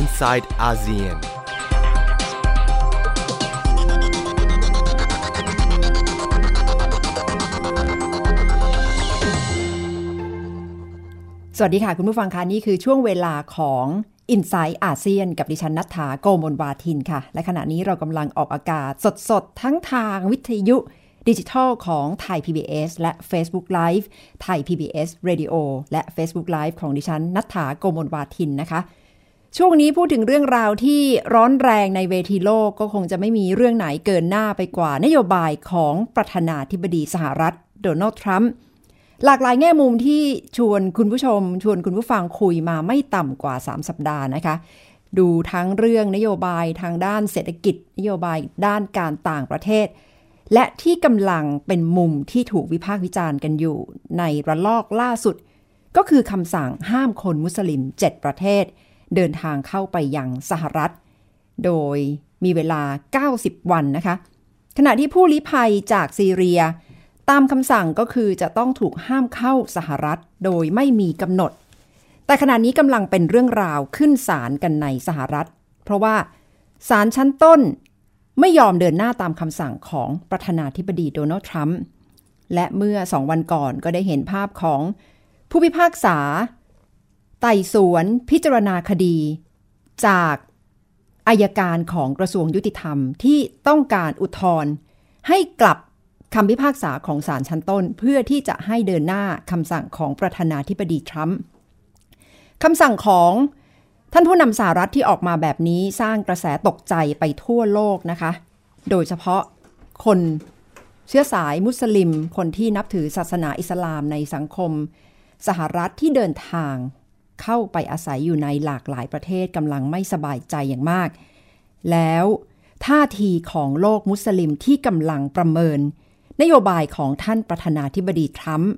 inside ASEAN. สวัสดีค่ะ คุณผู้ฟังคะนี่คือช่วงเวลาของ i n s i ซต์อาเซียนกับดิฉันนัฐาโกมลวาทินค่ะ และขณะนี้เรากำลังออกอากาศสดๆ ทั้งทางวิทยุดิจิทัลของไทย PBS และ Facebook Live ไทย PBS Radio และ Facebook Live ของดิฉันนัฐาโกมลวาทินนะคะ ช่วงนี้พูดถึงเรื่องราวที่ร้อนแรงในเวทีโลกก็คงจะไม่มีเรื่องไหนเกินหน้าไปกว่านโยบายของประธานาธิบดีสหรัฐโดนัลด์ทรัมป์หลากหลายแง่มุมที่ชวนคุณผู้ชม ชวนคุณผู้ฟังคุยมาไม่ต่ำกว่า 3 สัปดาห์นะคะ ดูทั้งเรื่องนโยบายทางด้านเศรษฐกิจ นโยบายด้านการต่างประเทศ และที่กำลังเป็นมุมที่ถูกวิพากษ์วิจารณ์กันอยู่ ในระลอกล่าสุด ก็คือคำสั่งห้ามคนมุสลิม 7 ประเทศ เดินทางเข้าไปยังสหรัฐ โดยมีเวลา 90 วันนะคะ ขณะที่ผู้ลี้ภัยจากซีเรีย ตามคำสั่งก็คือจะต้องถูกห้ามเข้าสหรัฐโดยไม่มีกำหนด แต่ขณะนี้กำลังเป็นเรื่องราวขึ้นศาลกันในสหรัฐ เพราะว่าศาลชั้นต้นไม่ยอมเดินหน้าตามคำสั่งของประธานาธิบดีโดนัลด์ทรัมป์และเมื่อสองวันก่อนก็ได้เห็นภาพของผู้พิพากษา ไต่สวนพิจารณาคดี จากอายการของกระทรวงยุติธรรมที่ต้องการอุทธรณ์ให้กลับคำพิพากษาของศาลชั้นต้น เพื่อที่จะให้เดินหน้าคำสั่งของประธานาธิบดีทรัมป์คำสั่งของท่านผู้นำสหรัฐที่ออกมาแบบนี้สร้างกระแสตกใจไปทั่วโลกนะคะ โดยเฉพาะคนเชื้อสายมุสลิม คนที่นับถือศาสนาอิสลามในสังคม สหรัฐที่เดินทาง เข้าไปอาศัยอยู่ในหลากหลายประเทศกำลังไม่สบายใจอย่างมาก แล้วท่าทีของโลกมุสลิมที่กำลังประเมิน นโยบายของท่านประธานาธิบดีทรัมป์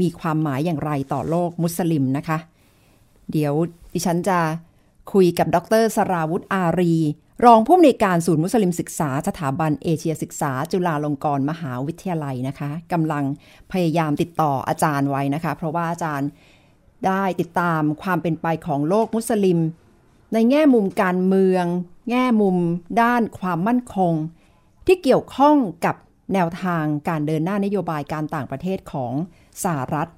มีความหมายอย่างไรต่อโลกมุสลิมนะคะ เดี๋ยวดิฉันจะคุยกับดรสราวุธอารี รองผู้อำนวยการศูนย์มุสลิมศึกษา สถาบันเอเชียศึกษา จุฬาลงกรณ์มหาวิทยาลัยนะคะกำลังพยายามติดต่ออาจารย์ไว้นะคะ เพราะว่าอาจารย์ ได้ติดตามความเป็นไปของโลกมุสลิม ในแง่มุมการเมือง แง่มุมด้านความมั่นคง ที่เกี่ยวข้องกับแนวทางการเดินหน้านโยบายการต่างประเทศของสหรัฐ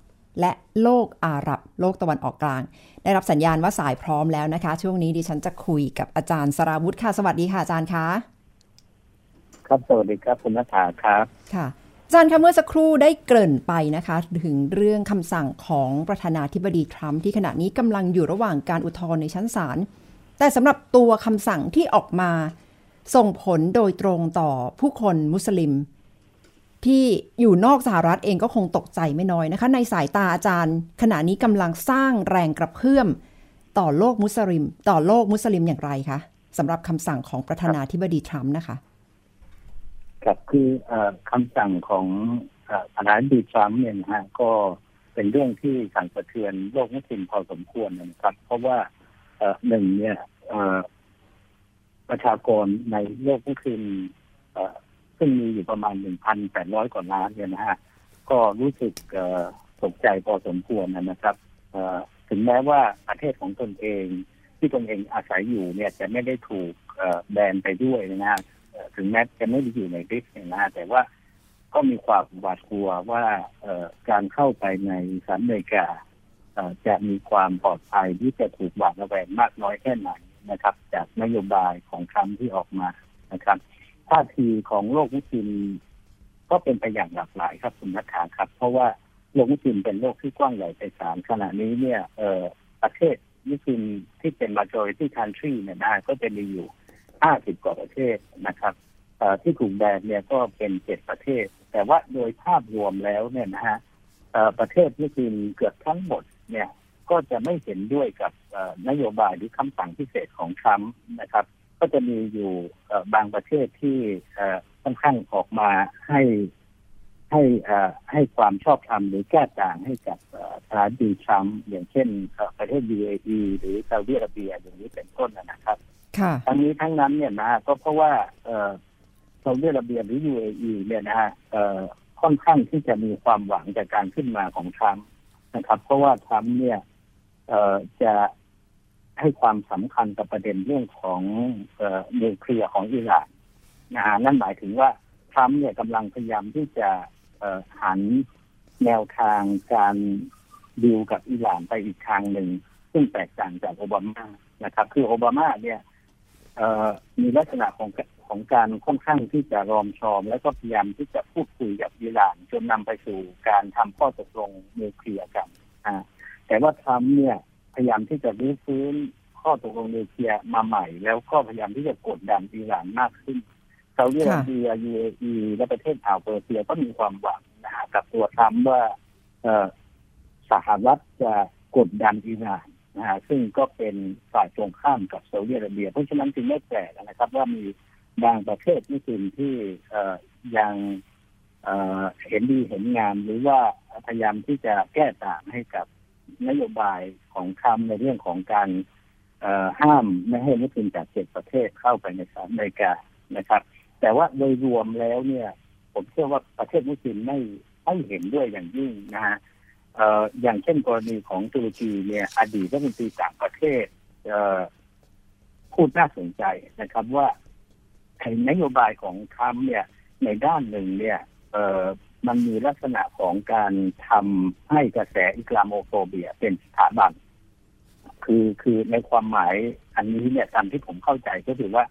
และโลกอาหรับ โลกตะวันออกกลาง ได้รับสัญญาณว่าสายพร้อมแล้วนะคะ ช่วงนี้ดิฉันจะคุยกับอาจารย์สราวุธค่ะ สวัสดีค่ะอาจารย์คะ ครับสวัสดีครับคุณนัฐาครับ ค่ะอา จารย์คะเมื่อสักครู่ได้เกริ่นไปนะคะ ถึงเรื่องคำสั่งของประธานาธิบดีทรัมป์ที่ขณะนี้กำลังอยู่ระหว่างการอุทธรณ์ในชั้นศาลแต่สำหรับตัวคำสั่งที่ออกมา ส่งผลโดยตรงต่อผู้คนมุสลิม ที่อยู่นอกสหรัฐเองก็คงตกใจไม่น้อยนะคะ ในสายตาอาจารย์ ขณะนี้กำลังสร้างแรงกระเพื่อมต่อโลกมุสลิม ต่อโลกมุสลิมอย่างไรคะสำหรับคำสั่งของประธานาธิบดีทรัมป์นะคะ ครับคืออคำสั่งของอ่อประธานาธิบดีทรัมป์เนี่ยนะฮะก็เป็นเรื่องที่สั่นสะเทือนโลกมุสลิมพอสมควรนะครับ เพราะว่าหนึ่งเนี่ยประชากรในโลกมุสลิมซึ่งมีอยู่ประมาณ1,800กว่าล้านเนี่ยนะฮะก็รู้สึกตกใจพอสมควรนะครับถึงแม้ว่าประเทศของตนเองที่ตนเองอาศัยอยู่เนี่ยจะไม่ได้ถูกแบนไปด้วยนะฮะ ถึงแม้จะไม่ได้อยู่ในลิสต์เนี่ยนะแต่ว่าก็มีความหวาดกลัวว่าเอการเข้าไปในสหรัฐอเมริกาจะมีความปลอดภัยที่จะถูกหวาดระแวงมากน้อยแค่ไหนนะครับ จากนโยบายของทรัมป์ที่ออกมานะครับท่าทีของโลกมุสลิมก็เป็นไปอย่างหลากหลายครับคุณนัทธาครับ เพราะว่าโลกมุสลิมเป็นโลกที่กว้างใหญ่ไพศาลขณะนี้เนี่ยเออประเทศมุสลิมที่เป็น majority country เนี่ยนะก็จะมีอยู่ 50 กว่าประเทศนะครับเอ่อที่ถูกแบนเนี่ยก็เป็นเจ็ดประเทศ แต่ว่าโดยภาพรวมแล้วเนี่ยนะฮะประเทศมุสลิมเกือบทั้งหมดเนี่ยก็จะไม่เห็นด้วยกับนโยบายหรือคำสั่งพิเศษของทรัมป์นะครับ ก็จะมีอยู่บางประเทศที่ค่อนข้างออกมาให้ให้ให้ความชอบธรรมหรือแก้ต่างให้กับเอ่อประธานดีทรัมป์อย่างเช่นประเทศ UAE หรือซาอุดิอาระเบียอย่างนี้เป็นต้นนะครับ ทั้งนี้ทั้งนั้นเนี่ยนะก็เพราะว่าเออซาอุดิอาระเบียหรือ UAE เนี่ยนะฮะเออค่อนข้างที่จะมีความหวังจากการขึ้นมาของทรัมป์นะครับ เพราะว่าทรัมป์เนี่ยเออจะให้ความสำคัญกับประเด็นเรื่องของนิวเคลียร์ของอิหร่านนะฮะนั่นหมายถึงว่าทรัมป์เนี่ยกำลังพยายามที่จะหันแนวทางการดีลกับอิหร่านไปอีกทางหนึ่ง ซึ่งแตกต่างจากโอบามานะครับ คือโอบามาเนี่ย มีลักษณะของของการค่อนข้างที่จะรอมชอม และก็พยายามที่จะพูดคุยกับอิหร่าน จนนำไปสู่การทำข้อตกลงนิวเคลียร์กันอ่าแต่ว่าทรัมป์เนี่ยพยายามที่จะรื้อฟื้นข้อตกลงนิวเคลียร์มาใหม่ แล้วก็พยายามที่จะกดดันอิหร่านมากขึ้นซาอุดิอาระเบียยูเออีและประเทศอ่าวเปอร์เซียก็มีความหวังนะฮะกับตัวทรัมป์ว่าสหรัฐจะกดดันอิหร่าน นะฮะซึ่งก็เป็นฝ่ายตรงข้ามกับซาอุดิอาระเบีย เพราะฉะนั้นจึงไม่แปลกนะครับ ว่ามีบางประเทศมุสลิมที่ยังเห็นดีเห็นงาม หรือว่าพยายามที่จะแก้ต่างให้กับนโยบายของทรัมในเรื่องของการห้ามไม่ให้มุสลิมจากเจ็ดประเทศเข้าไปในสหรัฐอเมริกานะครับ แต่ว่าโดยรวมแล้วเนี่ย ผมเชื่อว่าประเทศมุสลิมไม่ไม่เห็นด้วยอย่างยิ่งนะฮะ อย่างเช่นกรณีของตุรกีเนี่ยอดีตรัฐมนตรีต่างประเทศพูดน่าสนใจนะครับว่าในโยบายของทรัมป์เนี่ย ในด้านหนึ่งเนี่ยเอมันมีลักษณะของการทำให้กระแสอิสลามโฟเบียเป็นสถาบัน คือคือในความหมายอันนี้เนี่ยตามที่ผมเข้าใจก็คือว่า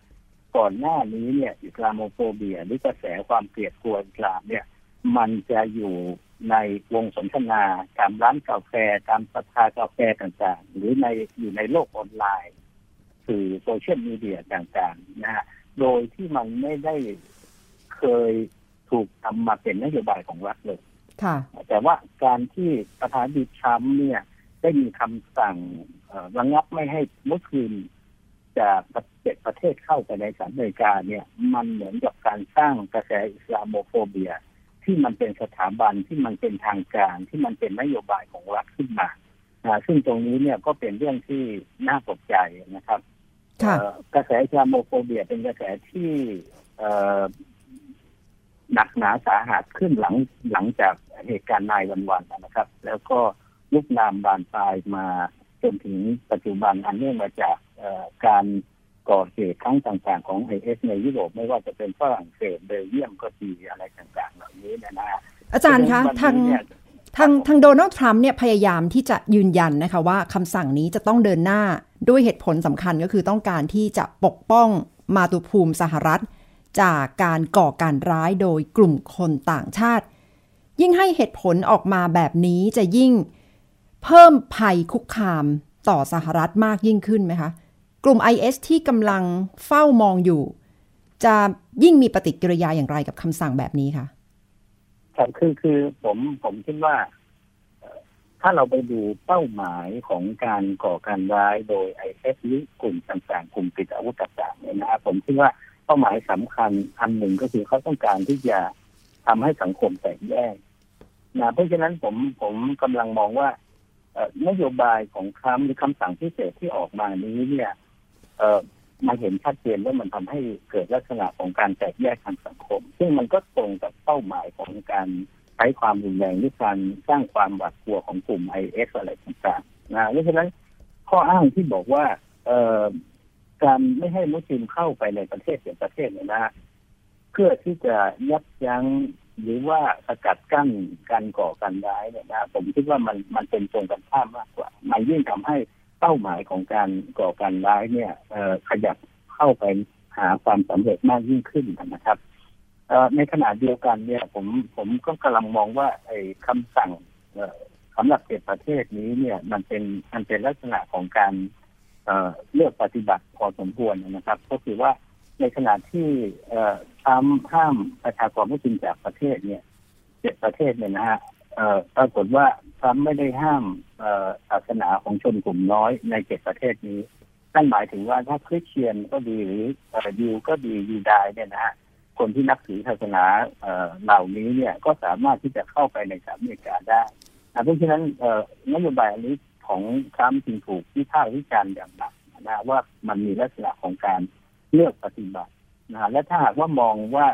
ก่อนหน้านี้เนี่ย อิสลามโฟเบียหรือกระแสความเกลียดกลัวอิสลามเนี่ย มันจะอยู่ ในวงสนทนาตามร้านกาแฟตามสภากาแฟต่างๆ หรือในอยู่ในโลกออนไลน์สื่อโซเชียลมีเดียต่างๆนะฮะโดยที่มันไม่ได้เคยถูกทำมาเป็นนโยบายของรัฐเลยแต่ว่าการที่ประธานดิทรัมป์เนี่ย ได้มีคำสั่งระงับไม่ให้มุสลิมจากเจ็ดประเทศเข้าไปในสหรัฐอเมริกาเนี่ย มันเหมือนกับการสร้างกระแสอิสลามโฟเบีย ที่มันเป็นสถาบันที่มันเป็นทางการที่มันเป็นนโยบายของรัฐขึ้นมาซึ่งตรงนี้เนี่ยก็เป็นเรื่องที่น่าตกใจนะครับกระแสอิสลามโฟเบียเป็นกระแสที่หนักหนาสาหัสขึ้นหลังหลังจากเหตุการณ์นายวันๆนะครับ แล้วก็ลุกลามบานปลายมาจนถึงปัจจุบันอันเนื่องมาจากการ ก่อเหตุครั้งต่างๆของไอเอสในยุโรปไม่ว่าจะเป็นฝรั่งเศสเบลเยียมก็ดีอะไรต่างๆ เหล่านี้นะนะอาจารย์คะทางทางทางโดนัลด์ทรัมป์เนี่ยพยายามที่จะยืนยันนะคะว่าคำสั่งนี้จะต้องเดินหน้าด้วยเหตุผลสำคัญก็คือต้องการที่จะปกป้องมาตุภูมิสหรัฐ จากการก่อการร้ายโดยกลุ่มคนต่างชาติ ยิ่งให้เหตุผลออกมาแบบนี้จะยิ่ง เพิ่มภัยคุกคามต่อสหรัฐมากยิ่งขึ้นไหมคะ กลุ่ม IS ที่กำลังเฝ้ามองอยู่ จะยิ่งมีปฏิกิริยาอย่างไรกับคำสั่งแบบนี้คะครับคือคือผมผมคิดว่า ถ้าเราไปดูเป้าหมายของการก่อการร้ายโดยไอเอสหรือกลุ่มต่างๆ กลุ่มติดอาวุธต่างๆเนี่ยนะครับผมคิดว่าเป้าหมายสำคัญอันหนึ่งก็คือเขาต้องการที่จะทำให้สังคมแตกแยกนะเพราะฉะนั้นผมผมกำลังมองว่านโยบายของคำหรือคำสั่งพิเศษที่ออกมานี้เนี่ย มาเห็นชัดเจนว่ามันทำให้เกิดลักษณะของการแตกแยกทางสังคม ซึ่งมันก็ตรงกับเป้าหมายของการใช้ความรุนแรงหรือการสร้างความหวาดกลัวของกลุ่มไอเอสอะไรต่างๆนะเพราะฉะนั้นข้ออ้างที่บอกว่า เออการไม่ให้มุสลิมเข้าไปในประเทศเสียประเทศเนี่ยนะเพื่อที่จะยับยั้งหรือว่าสกัดกั้นการก่อการร้ายเนี่ยนะผมคิดว่ามันมันเป็นตรงกันข้ามมากกว่า มันยิ่งทำให้ เป้าหมายของการก่อการร้ายเนี่ยขยับเข้าไปหาความสำเร็จมากยิ่งขึ้นนะครับในขณะเดียวกันเนี่ย ผมผมก็กำลังมองว่าไอ้คำสั่งสำหรับเจ็ดประเทศนี้เนี่ย มันเป็นมันเป็นลักษณะของการเลือกปฏิบัติพอสมควรนะครับ ก็คือว่าในขณะที่ทำห้ามประชากรมุสลิมจากประเทศเนี่ยเจ็ดประเทศเนี่ยนะฮะ ปรากฏว่าทรัมไม่ได้ห้ามศาสนาของชนกลุ่มน้อยในเจ็ดประเทศนี้นั่นหมายถึงว่าถ้าคริสเตียนก็ดีหรือยูก็ดียูดายเนี่ยนะฮะคนที่นับถือศาสนาเหล่านี้เนี่ยก็สามารถที่จะเข้าไปในสหรัฐอเมริกาได้เพราะฉะนั้นนโยบายอันนี้ของทรัมป์จึงถูกที่ภาควิจารณ์อย่างหนักนะว่ามันมีลักษณะของการเลือกปฏิบัตินะและถ้าหากว่ามองว่า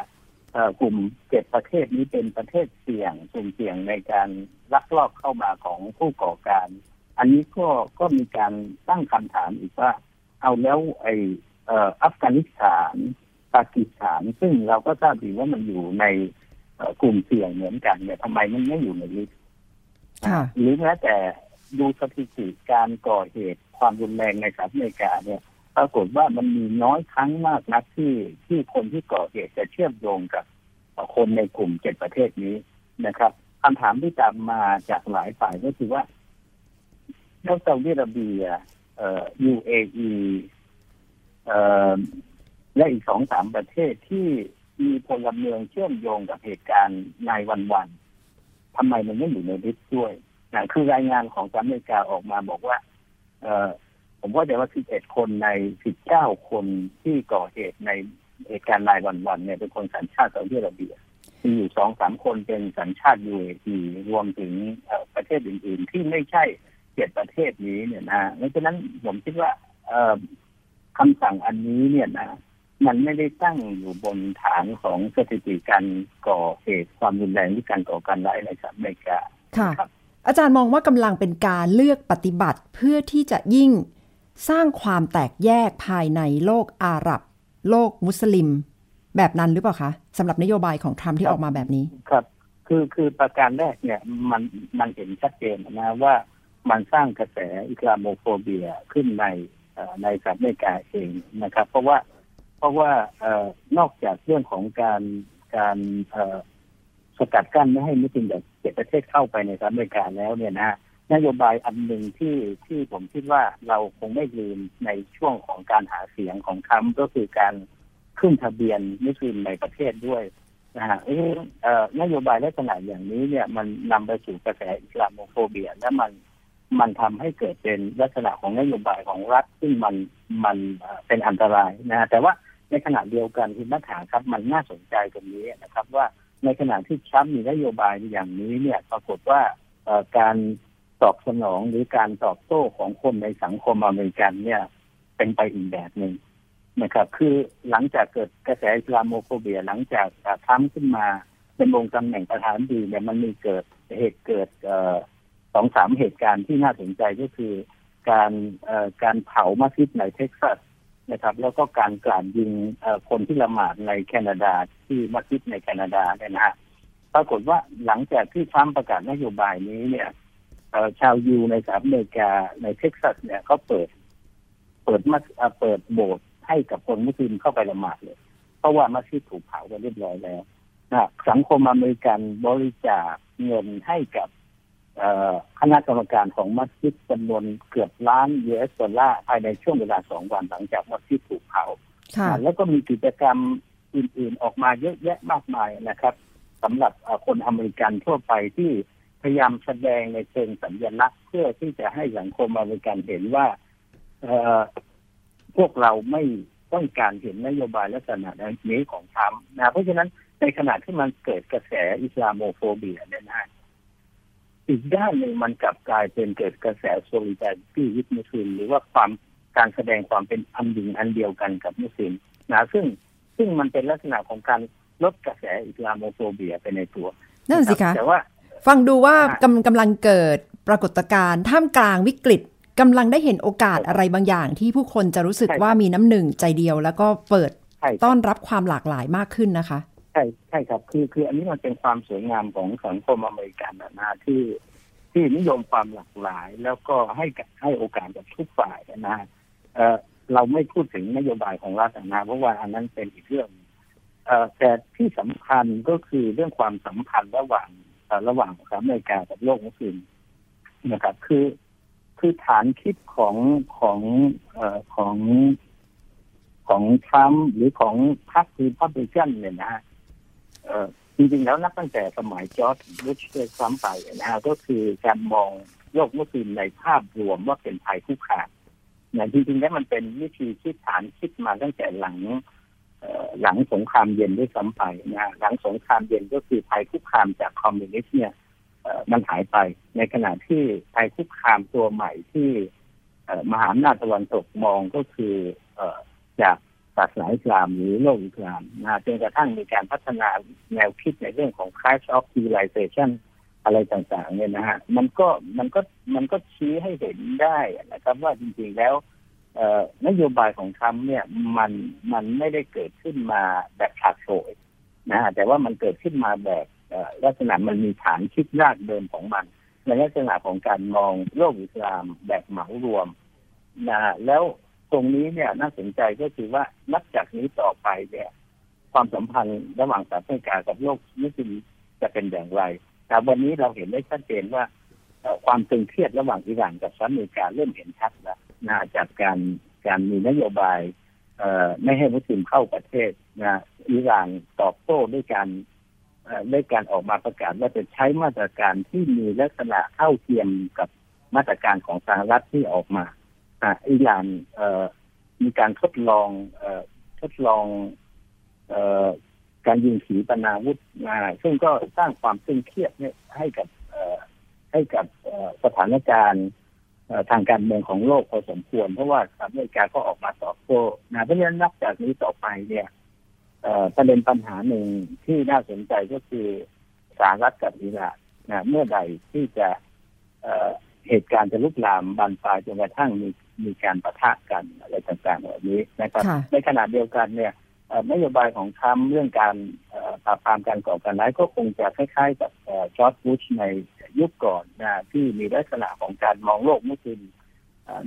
กลุ่มเจ็ดประเทศนี้เป็นประเทศเสี่ยงกลุ่มเสี่ยงในการลักลอบเข้ามาของผู้ก่อการไออันนี้ก็ก็มีการตั้งคำถามอีกว่า เอาแล้วไอเอ่ออัฟกานิสถานปากีสถาน ซึ่งเราก็ทราบดีว่ามันอยู่ในกลุ่มเสี่ยงเหมือนกันเนี่ยทำไมมันไม่อยู่ในลิสต์หรือแม้แต่ดูสถิติการก่อเหตุความรุนแรงในสหรัฐอเมริกาเนี่ย ปรากฏว่ามันมีน้อยครั้งมากนักที่ที่คนที่ก่อเหตุจะเชื่อมโยงกับคนในกลุ่มเจ็ดประเทศนี้นะครับคำถามที่ตามมาจากหลายฝ่ายก็คือว่านอกจากอิอาระเบียเอ่อ UAE เอ่อและอีกสองสามประเทศที่มีพลเมืองเชื่อมโยงกับเหตุการณ์ในวันวันทำไมมันไม่อยู่ในลิสต์ด้วยนะคือรายงานของสหรัฐอเมริกาออกมาบอกว่า เออ ผมว่าจะว่า 11 คนใน 19 คนที่ก่อเหตุในเหตุการณ์รายวันๆเนี่ยเป็นคนสัญชาติซาอุดิอาระเบียมีอยู่สองสามคนเป็นสัญชาติยูเออีรวมถึงประเทศอื่น ๆ ที่ไม่ใช่เจ็ดประเทศนี้เนี่ยนะเพราะฉะนั้นผมคิดว่าคำสั่งอันนี้เนี่ยนะมันไม่ได้ตั้งอยู่บนฐานของสถิติการก่อเหตุความรุนแรงหรือการก่อการร้ายในสหรัฐอเมริกาค่ะ อาจารย์มองว่ากำลังเป็นการเลือกปฏิบัติเพื่อที่จะยิ่ง สร้างความแตกแยกภายในโลกอาหรับ โลกมุสลิม แบบนั้นหรือเปล่าคะสำหรับนโยบายของทรัมป์ที่ออกมาแบบนี้ครับ คือคือประการแรกเนี่ยมันมันเห็นชัดเจนนะว่ามันสร้างกระแส Islamophobia ขึ้นในในสหรัฐอเมริกาเองนะครับ เพราะว่าเพราะว่าเอนอกจากเรื่องของการการสกัดกั้นไม่ให้มุสลิมจากเจ็ดประเทศเข้าไปในสหรัฐอเมริกาแล้วเนี่ยนะ นโยบายอันหนึ่งที่ที่ผมคิดว่าเราคงไม่ลืมในช่วงของการหาเสียงของทรัมป์ก็คือการขึ้นทะเบียนมุสลิมในประเทศด้วยนะฮะเออนโยบายลักษณะอย่างนี้เนี่ยมันนำไปสู่กระแสอิสลามโฟเบีย และมันมันทำให้เกิดเป็นลักษณะของนโยบายของรัฐซึ่งมันมันเป็นอันตรายนะแต่ว่าในขณะเดียวกันที่นักข่าวครับมันน่าสนใจตรงนี้นะครับ ว่าในขณะที่ทรัมป์มีนโยบายอย่างนี้เนี่ย ปรากฏว่าการ ตอบสนองหรือการตอบโต้ของคนในสังคมอเมริกันเนี่ยเป็นไปอีกแบบหนึ่งนะครับ คือหลังจากเกิดกระแส Islamophobia หลังจากทรัมป์ขึ้นมาเป็นดำรงตำแหน่งประธานาธิบดีเนี่ยมันมีเกิดเหตุเกิดสองสามเหตุการณ์ที่น่าสนใจก็คือการการเผามัสยิดในเท็กซัสนะครับ แล้วก็การกราดยิงคนที่ละหมาดในแคนาดาที่มัสยิดในแคนาดาเนี่ยนะฮะปรากฏว่าหลังจากที่ทรัมป์ประกาศนโยบายนี้เนี่ย ชาวยิวในสหรัฐอเมริกาในเท็กซัสเนี่ยเขาเปิด เปิดมัสเปิดโบสถ์ให้กับคนมุสลิมเข้าไปละหมาดเลย เพราะว่ามัสยิดถูกเผาไปเรียบร้อยแล้วนะสังคมอเมริกันบริจาคเงินให้กับคณะกรรมการของมัสยิดจำนวนเกือบล้าน US dollar ภายในช่วงเวลาสองวันหลังจากมัสยิดถูกเผาแล้วก็มีกิจกรรมอื่น ๆ ออกมาเยอะแยะมากมายนะครับสำหรับคนอเมริกันทั่วไปที่ พยายามแสดงในเชิงสัญลักษณ์ เพื่อที่จะให้สังคมอเมริกันเห็นว่าเออพวกเราไม่ต้องการเห็นนโยบายลักษณะนี้ของทรัมป์นะเพราะฉะนั้นในขณะที่มันเกิดกระแสอิสลามโฟเบียเนี่ยนะอีกด้านหนึ่งมันกลับกลายเป็นเกิดกระแสโซลิดาริตี้วิทมุสลิมหรือว่าความการแสดงความเป็นอันหนึ่งอันเดียวกันกับมุสลิมนะซึ่งซึ่งมันเป็นลักษณะของการลดกระแสอิสลามโฟเบียไปในตัวนั่นสิคะแต่ว่า ฟังดูว่ากำกำลังเกิดปรากฏการณ์ท่ามกลางวิกฤตกำลังได้เห็นโอกาสอะไรบางอย่าง ที่ผู้คนจะรู้สึกว่ามีน้ำหนึ่งใจเดียว แล้วก็เปิดต้อนรับความหลากหลายมากขึ้นนะคะ ใช่ใช่ครับคือคืออันนี้มันเป็นความสวยงามของสังคมอเมริกันนะที่ที่นิยมความหลากหลาย แล้วก็ให้ให้โอกาสกับทุกฝ่ายนะเออเราไม่พูดถึงนโยบายของรัฐนะเพราะว่าอันนั้นเป็นอีกเรื่องเอแต่ที่สำคัญก็คือเรื่องความสัมพันธ์ระหว่าง ระหว่างสหรัฐอเมริกากับโลกมุสลิมนะครับ คือคือฐานคิดของของเอ่อของของทรัมป์หรือของพรรครีพับลิกันเนี่ยนะฮะเอ่อจริงๆแล้วนับตั้งแต่สมัยจอร์จบุชทรัมป์ไปนะฮะก็คือการมองโลกมุสลิมในภาพรวมว่าเป็นภัยคุกคามนี่จริงๆแล้วมันเป็นวิธีคิดฐานคิดมาตั้งแต่หลัง หลังสงครามเย็นด้วยซ้ำไปนะหลังสงครามเย็นก็คือภัยคุกคามจากคอมมิวนิสต์เนี่ยมันหายไปในขณะที่ภัยคุกคามตัวใหม่ที่มหาอำนาจตะวันตกมองก็คือจากศาสนาอิสลามหรือโลกอิสลามนะจนกระทั่งมีการพัฒนาแนวคิดในเรื่องของ clash of civilization อะไรต่างๆ เนี่ยนะฮะมันก็มันก็มันก็ชี้ให้เห็นได้นะครับว่าจริงๆแล้ว นโยบายของทรัมป์เนี่ยมันมันไม่ได้เกิดขึ้นมาแบบฉาดโฉยนะฮะแต่ว่ามันเกิดขึ้นมาแบบลักษณะมันมีฐานคิดรากเดิมของมัน ในลักษณะของการมองโลกอิสลามแบบเหมารวมนะแล้วตรงนี้เนี่ยน่าสนใจก็คือว่านับจากนี้ต่อไปเนี่ย ความสัมพันธ์ระหว่างสหรัฐอเมริกากับโลกมุสลิมจะเป็นอย่างไร แต่วันนี้เราเห็นได้ชัดเจนว่าความตึงเครียดระหว่างอิหร่านกับสหรัฐอเมริกาเริ่มเห็นชัดแล้ว นะจากการการมีนโยบายไม่ให้มุสลิมเข้าประเทศนะอิหร่านตอบโต้ด้วยการด้วยการออกมาประกาศว่าจะใช้มาตรการที่มีลักษณะเท่าเทียมกับมาตรการของสหรัฐที่ออกมาอิหร่านมีการทดลองทดลองการยิงขีปนาวุธมาซึ่งก็สร้างความตึงเครียดให้กับให้กับสถานการณ์ ทางการเมืองของโลกพอสมควร เพราะว่าสหรัฐอเมริกาก็ออกมาตอบโต้นะเพราะฉะนั้นนับจากนี้ต่อไปเนี่ยประเด็นปัญหาหนึ่งที่น่าสนใจก็คือสหรัฐกับอิหร่านนะเมื่อใดที่จะเหตุการณ์จะลุกลามบานปลายจนกระทั่งมีมีการประทะกันอะไรต่างๆแบบนี้นะครับในขณะเดียวกันเนี่ยนโยบายของทรัมป์เรื่องการปราบปรามการก่อการร้ายก็คงจะคล้ายๆกับจอร์จบุชใน ยุคก่อนนะที่มีลักษณะของการมองโลกมุสลิม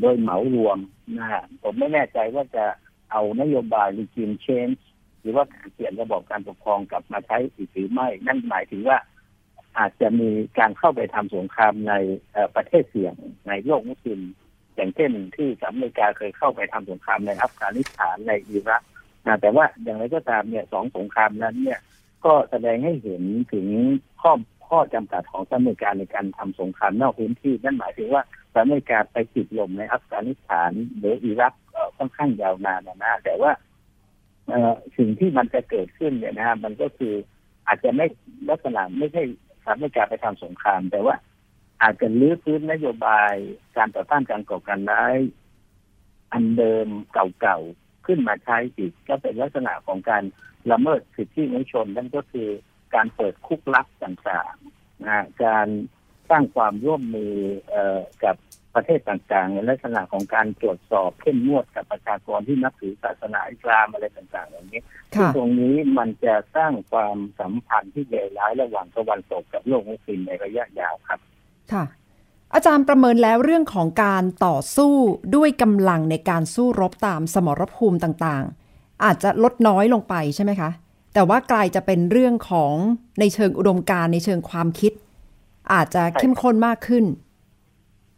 โดยเหมารวมนะผมไม่แน่ใจว่าจะเอานโยบาย regime change หรือว่าการเปลี่ยนระบบการปกครองกลับมาใช้อีกหรือไม่ นั่นหมายถึงว่าอาจจะมีการเข้าไปทำสงครามในประเทศเสี่ยงในโลกมุสลิมอย่างเช่นที่สหรัฐอเมริกาเคยเข้าไปทำสงครามในอัฟกานิสถานในอิรักนะแต่ว่าอย่างไรก็ตามเนี่ยสองสงครามนั้นเนี่ยก็แสดงให้เห็นถึงข้อ ข้อจำกัดของสหรัฐอเมริกาในการทำสงครามนอกพื้นที่ นั่นหมายถึงว่าสหรัฐอเมริกาไปติดลมในอัฟกานิสถานหรืออิรักค่อนข้างยาวนานนะแต่ว่าสิ่งที่มันจะเกิดขึ้นเนี่ยนะมันก็คืออาจจะไม่ลักษณะไม่ใช่สหรัฐอเมริกาไปทำสงคราม แต่ว่าอาจจะลื้อฟื้นนโยบายการต่อต้านการก่อการร้ายอันเดิมเก่าๆขึ้นมาใช้อีกก็เป็นลักษณะของการละเมิดสิทธิมนุษยชนนั่นก็คือ การเปิดคุกลับต่างๆนะการสร้างความร่วมมือกับประเทศต่างๆ ในลักษณะของการตรวจสอบเข้มงวดกับประชากรที่นับถือศาสนาอิสลามอะไรต่างๆอย่างนี้ซึ่งตรงนี้มันจะสร้างความสัมพันธ์ที่เลวร้ายระหว่างตะวันตกกับโลกมุสลิมในระยะยาวครับ ค่ะ อาจารย์ประเมินแล้วเรื่องของการต่อสู้ด้วยกำลังในการสู้รบตามสมรภูมิต่างๆ อาจจะลดน้อยลงไปใช่ไหมคะ แต่ว่ากลายจะเป็นเรื่องของในเชิงอุดมการในเชิงความคิด อาจจะเข้มข้นมากขึ้น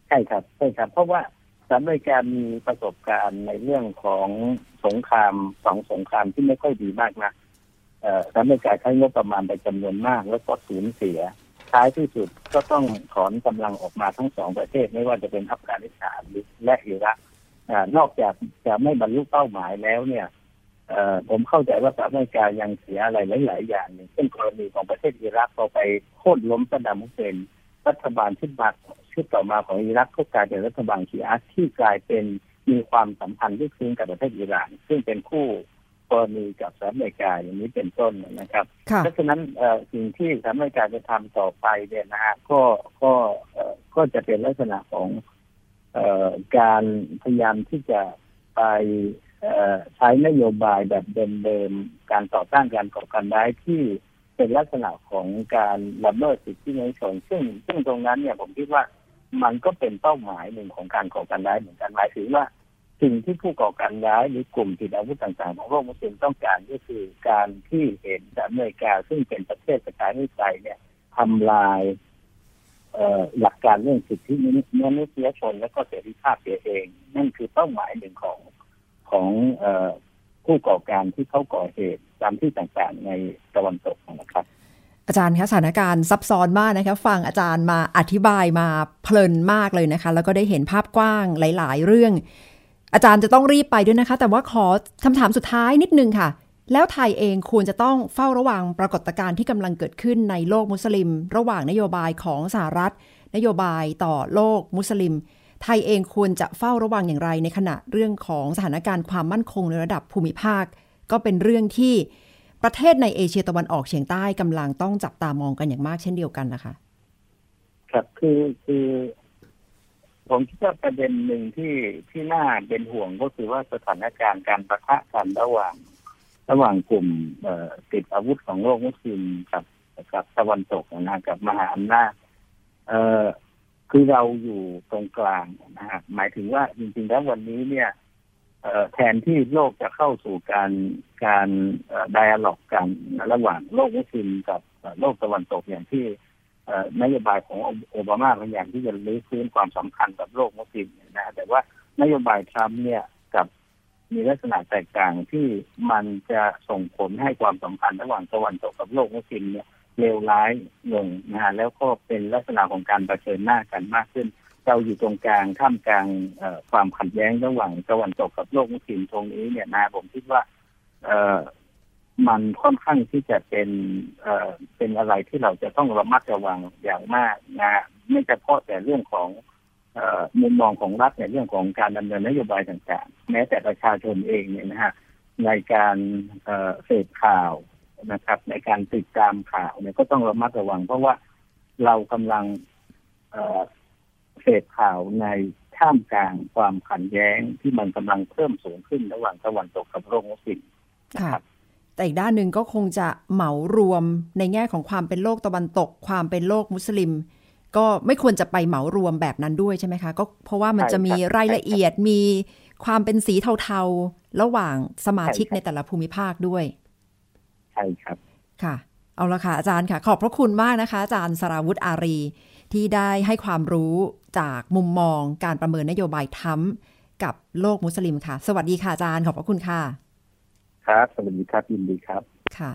ใช่ครับใช่ครับ เพราะว่าสหรัฐอเมริกามีประสบการณ์ในเรื่องของสงครามสองสงครามที่ไม่ค่อยดีมากนะสหรัฐอเมริกาใช้งบประมาณไปจำนวนมาก แล้วก็สูญเสีย ท้ายที่สุดก็ต้องถอนกำลังออกมาทั้งสองประเทศ ไม่ว่าจะเป็นอัฟกานิสถานและอิรักนอกจากจะไม่บรรลุเป้าหมายแล้วเนี่ย ผมเข้าใจว่าสหรัฐอเมริกายังเสียอะไรหลาย ๆ อย่างเช่นกรณีของประเทศอิรักพอไปโค่นล้มสดามุเซนรัฐบาลชุดมาชุดต่อมาของอิรักก็กลายเป็นรัฐบาลชีอะที่กลายเป็นมีความสัมพันธ์ที่ซึ้งกับประเทศอิหร่าน ซึ่งเป็นคู่กรณีกับสหรัฐอเมริกาอย่างนี้เป็นต้นนะครับ เพราะฉะนั้นสิ่งที่สหรัฐอเมริกาจะทำต่อไปเนี่ยนะฮะก็ก็ก็จะเป็นลักษณะของการพยายามที่จะไป ใช้นโยบายแบบเดิมๆ การต่อต้านการก่อการร้ายที่เป็นลักษณะของการละเมิดสิทธิมนุษยชนซึ่งซึ่งตรงนั้นเนี่ยผมคิดว่ามันก็เป็นเป้าหมายหนึ่งของการก่อการร้ายเหมือนกันหมายถึงว่า สิ่งที่ผู้ก่อการร้ายหรือกลุ่มติดอาวุธต่างๆ ของโลกมุสลิมต้องการก็คือการที่เห็นอเมริกาซึ่งเป็นประเทศประชาธิปไตยเนี่ยทำลายหลักการเรื่องสิทธิมนุษยชนและก็เสรีภาพเสียเอง นั่นคือเป้าหมายหนึ่งของ ของผู้ก่อการที่เขาก่อเหตุตามที่ต่างๆในตะวันตกนะครับอาจารย์คะสถานการณ์ซับซ้อนมากนะคะฟังอาจารย์มาอธิบายมาเพลินมากเลยนะคะ แล้วก็ได้เห็นภาพกว้างหลาย ๆ เรื่อง อาจารย์จะต้องรีบไปด้วยนะคะ แต่ว่าขอคำถามสุดท้ายนิดนึงค่ะ แล้วไทยเองควรจะต้องเฝ้าระวังปรากฏการณ์ที่กำลังเกิดขึ้นในโลกมุสลิม ระหว่างนโยบายของสหรัฐ นโยบายต่อโลกมุสลิม ไทยเองควรจะเฝ้าระวังอย่างไรในขณะเรื่องของสถานการณ์ความมั่นคงในระดับภูมิภาค ก็เป็นเรื่องที่ประเทศในเอเชียตะวันออกเฉียงใต้กำลังต้องจับตามองกันอย่างมากเช่นเดียวกันนะคะ ครับคือคือ ผมคิดว่าประเด็นหนึ่งที่ที่น่าเป็นห่วงก็คือว่าสถานการณ์การประทะกันระหว่าง ระหว่างกลุ่มติดอาวุธของโลกมุสลิมกับกับตะวันตกนะกับมหาอำนาจเอ่อ คือเราอยู่ตรงกลางนะฮะหมายถึงว่าจริงๆแล้ววันนี้เนี่ยแทนที่โลกจะเข้าสู่การการไดอะล็อกกันระหว่างโลกมุสลิมกับโลกตะวันตกอย่างที่นโยบายของโอบามาพยายามที่จะลื้อฟื้นความสัมพันธ์กับโลกมุสลิมนะแต่ว่านโยบายทรัมป์เนี่ยกับมีลักษณะแตกต่างที่มันจะส่งผลให้ความสัมพันธ์ระหว่างตะวันตกกับโลกมุสลิมเนี่ย เลวร้ายลงนะฮะแล้วก็เป็นลักษณะของการประชิญหน้ากันมากขึ้น เราอยู่ตรงกลางท่ามกลางความขัดแย้งระหว่างตะวันตกกับโลกมุสลิมตรงนี้เนี่ยนะผมคิดว่าเออมันค่อนข้างที่จะเป็นเออเป็นอะไรที่เราจะต้องระมัดระวังอย่างมากนะไม่เฉพาะแต่เรื่องของมุมมองของรัฐในเรื่องของการดำเนินนโยบายต่างๆ แม้แต่ประชาชนเองเนี่ยนะฮะในการเสพข่าว นะครับ ในการติดตามข่าวเนี่ยก็ต้องระมัดระวัง เพราะว่าเรากำลังเสพข่าวในท่ามกลางความขัดแย้งที่มันกำลังเพิ่มสูงขึ้นระหว่างตะวันตกกับโลกมุสลิมครับแต่อีกด้านหนึ่งก็คงจะเหมารวมในแง่ของความเป็นโลกตะวันตก ความเป็นโลกมุสลิม ก็ไม่ควรจะไปเหมารวมแบบนั้นด้วยใช่ไหมคะ ก็เพราะว่ามันจะมีรายละเอียดมีความเป็นสีเทาๆ ระหว่างสมาชิกในแต่ละภูมิภาคด้วยใช่ครับค่ะ เอาละค่ะอาจารย์ค่ะ ขอบพระคุณมากนะคะ อาจารย์สราวุฒิอารี ที่ได้ให้ความรู้จากมุมมองการประเมินนโยบายทั้มกับโลกมุสลิมค่ะ สวัสดีค่ะอาจารย์ขอบพระคุณค่ะ ครับ สวัสดีครับยินดีครับค่ะ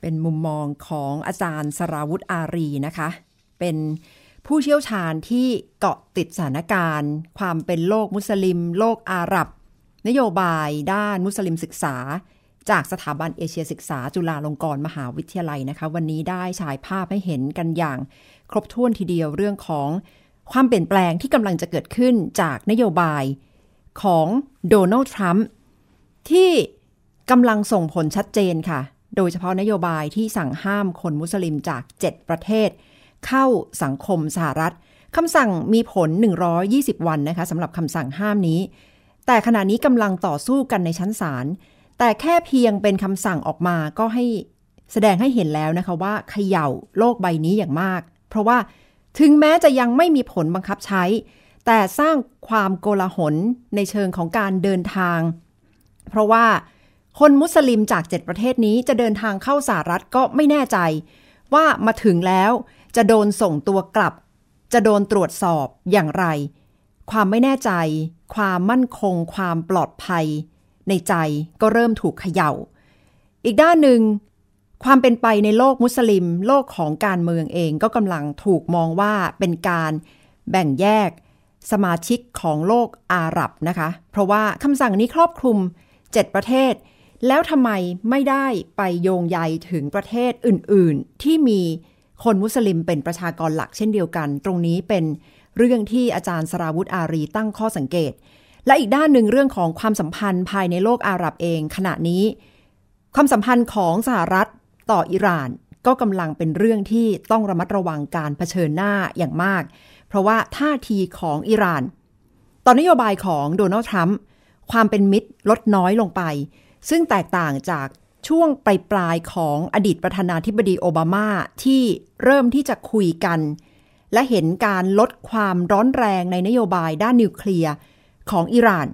เป็นมุมมองของอาจารย์สราวุธอารีนะคะ เป็นผู้เชี่ยวชาญที่เกาะติดสถานการณ์ ความเป็นโลกมุสลิม โลกอาหรับ นโยบายด้านมุสลิมศึกษา จากสถาบันเอเชียศึกษาจุฬาลงกรณ์มหาวิทยาลัยนะคะ วันนี้ได้ฉายภาพให้เห็นกันอย่าง ครบถ้วนทีเดียวเรื่องของความเปลี่ยนแปลงที่กำลังจะเกิดขึ้นจากนโยบายของโดนัลด์ทรัมป์ที่กำลังส่งผลชัดเจนค่ะ โดยเฉพาะนโยบายที่สั่งห้ามคนมุสลิมจาก 7 ประเทศ เข้าสังคมสหรัฐคำสั่งมีผล 120 วันนะคะสำหรับคำสั่งห้ามนี้ แต่ขณะนี้กำลังต่อสู้กันในชั้นศาล แต่แค่เพียงเป็นคำสั่งออกมาก็ให้แสดงให้เห็นแล้วนะคะว่าเขย่าโลกใบนี้อย่างมาก เพราะว่าถึงแม้จะยังไม่มีผลบังคับใช้ แต่สร้างความโกลาหลในเชิงของการเดินทาง เพราะว่าคนมุสลิมจากเจ็ดประเทศนี้จะเดินทางเข้าสหรัฐก็ไม่แน่ใจ ว่ามาถึงแล้วจะโดนส่งตัวกลับ จะโดนตรวจสอบอย่างไร ความไม่แน่ใจ ความมั่นคง ความปลอดภัย ในใจก็เริ่มถูกเขย่า อีกด้านหนึ่ง ความเป็นไปในโลกมุสลิม โลกของการเมืองเองก็กำลังถูกมองว่าเป็นการแบ่งแยกสมาชิกของโลกอาหรับนะคะ เพราะว่าคำสั่งนี้ครอบคลุม 7 ประเทศ แล้วทำไมไม่ได้ไปโยงใยถึงประเทศอื่น ๆ ที่มีคนมุสลิมเป็นประชากรหลักเช่นเดียวกัน ตรงนี้เป็นเรื่องที่อาจารย์สราวุธอารีตั้งข้อสังเกต และอีกด้านหนึ่งเรื่องของความสัมพันธ์ภายในโลกอาหรับเอง ขณะนี้ ความสัมพันธ์ของสหรัฐต่ออิหร่านก็กำลังเป็นเรื่องที่ต้องระมัดระวังการเผชิญหน้าอย่างมาก เพราะว่าท่าทีของอิหร่านต่อนโยบายของโดนัลด์ทรัมป์ความเป็นมิตรลดน้อยลงไป ซึ่งแตกต่างจากช่วงปลายปลายของอดีตประธานาธิบดีโอบามาที่เริ่มที่จะคุยกัน และเห็นการลดความร้อนแรงในนโยบายด้านนิวเคลียร์ ของอิหร่าน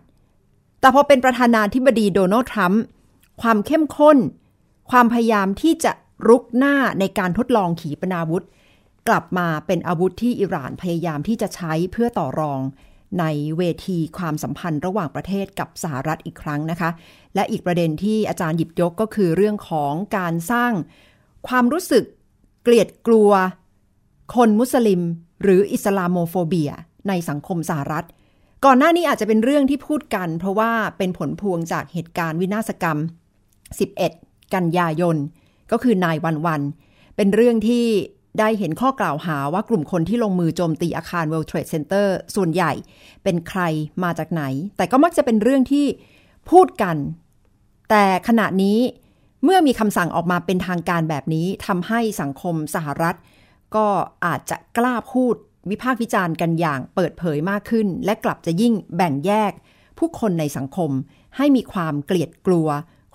แต่พอเป็นประธานาธิบดีโดนัลด์ทรัมป์ความเข้มข้น ความพยายามที่จะรุกหน้าในการทดลองขีปนาวุธ กลับมาเป็นอาวุธที่อิหร่านพยายามที่จะใช้เพื่อต่อรองในเวทีความสัมพันธ์ระหว่างประเทศกับสหรัฐอีกครั้งนะคะ และอีกประเด็นที่อาจารย์หยิบยกก็คือเรื่องของการสร้างความรู้สึกเกลียดกลัว คนมุสลิม หรืออิสลามโมโฟเบีย ในสังคมสหรัฐ ก่อนหน้านี้อาจจะเป็นเรื่องที่พูดกัน เพราะว่าเป็นผลพวงจากเหตุการณ์วินาศกรรม 11 กันยายน ก็คือนายวันวัน เป็นเรื่องที่ได้เห็นข้อกล่าวหาว่ากลุ่มคนที่ลงมือโจมตีอาคาร World Trade Center ส่วนใหญ่เป็นใครมาจากไหน แต่ก็มักจะเป็นเรื่องที่พูดกัน แต่ขณะนี้เมื่อมีคำสั่งออกมาเป็นทางการแบบนี้ทำให้สังคมสหรัฐ ก็อาจจะกล้าพูด วิพากษ์วิจารณ์กันอย่างเปิดเผยมากขึ้น และกลับจะยิ่งแบ่งแยก ผู้คนในสังคมให้มีความเกลียดกลัว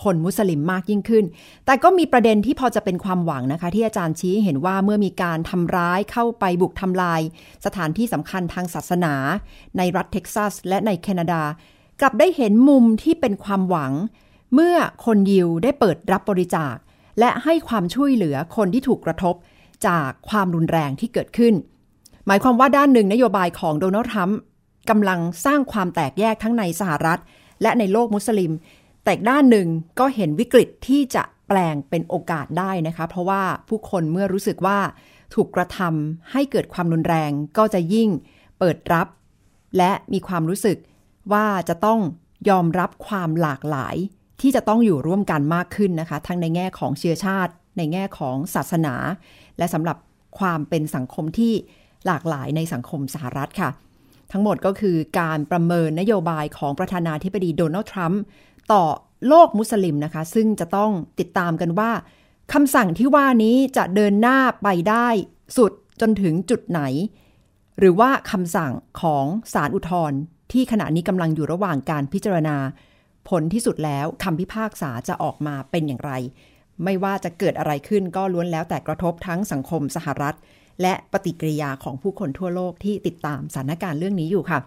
คนมุสลิมมากยิ่งขึ้น แต่ก็มีประเด็นที่พอจะเป็นความหวังนะคะ ที่อาจารย์ชี้เห็นว่าเมื่อมีการทำร้ายเข้าไปบุกทำลาย สถานที่สำคัญทางศาสนา ในรัฐเท็กซัส และในแคนาดา กลับได้เห็นมุมที่เป็นความหวัง เมื่อคนยิวได้เปิดรับบริจาค และให้ความช่วยเหลือคนที่ถูกกระทบจากความรุนแรงที่เกิดขึ้น หมายความว่าด้านหนึ่งนโยบายของโดนัลด์ทรัมป์กำลังสร้างความแตกแยกทั้งในสหรัฐ และในโลกมุสลิม แต่ด้านหนึ่งก็เห็นวิกฤตที่จะแปลงเป็นโอกาสได้นะคะ เพราะว่าผู้คนเมื่อรู้สึกว่าถูกกระทำให้เกิดความรุนแรงก็จะยิ่งเปิดรับ และมีความรู้สึกว่าจะต้องยอมรับความหลากหลาย ที่จะต้องอยู่ร่วมกันมากขึ้นนะคะ ทั้งในแง่ของเชื้อชาติ ในแง่ของศาสนา และสำหรับความเป็นสังคมที่ หลากหลายในสังคมสหรัฐค่ะ ทั้งหมดก็คือการประเมินนโยบายของประธานาธิบดีโดนัลด์ทรัมป์ต่อโลกมุสลิมนะคะ ซึ่งจะต้องติดตามกันว่าคำสั่งที่ว่านี้จะเดินหน้าไปได้สุดจนถึงจุดไหน หรือว่าคำสั่งของศาลอุทธรณ์ที่ขณะนี้กำลังอยู่ระหว่างการพิจารณา ผลที่สุดแล้วคำพิพากษาจะออกมาเป็นอย่างไร ไม่ว่าจะเกิดอะไรขึ้นก็ล้วนแล้วแต่กระทบทั้งสังคมสหรัฐ และปฏิกิริยาของผู้คนทั่วโลกที่ติดตามสถานการณ์เรื่องนี้อยู่ค่ะ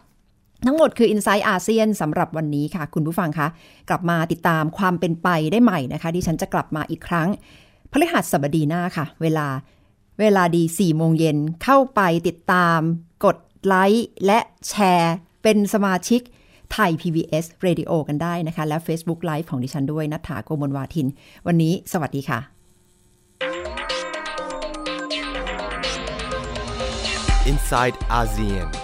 ทั้งหมดคือ i n s i ซต์อาเซียนสำหรับวันนี้ค่ะ คุณผู้ฟังคะกลับมาติดตามความเป็นไปได้ใหม่นะคะ ดิฉันจะกลับมาอีกครั้งพฤหัสบดีหน้าค่ะ เวลาเวลาดี4โมงเย็นเข้าไปติดตาม กดไลค์และแชร์ เป็นสมาชิกไทย PBS Radio กันได้นะคะ และ Facebook Live ของดิฉันด้วยนัฐาโกมลวาทิน วันนี้สวัสดีค่ะ Inside ASEAN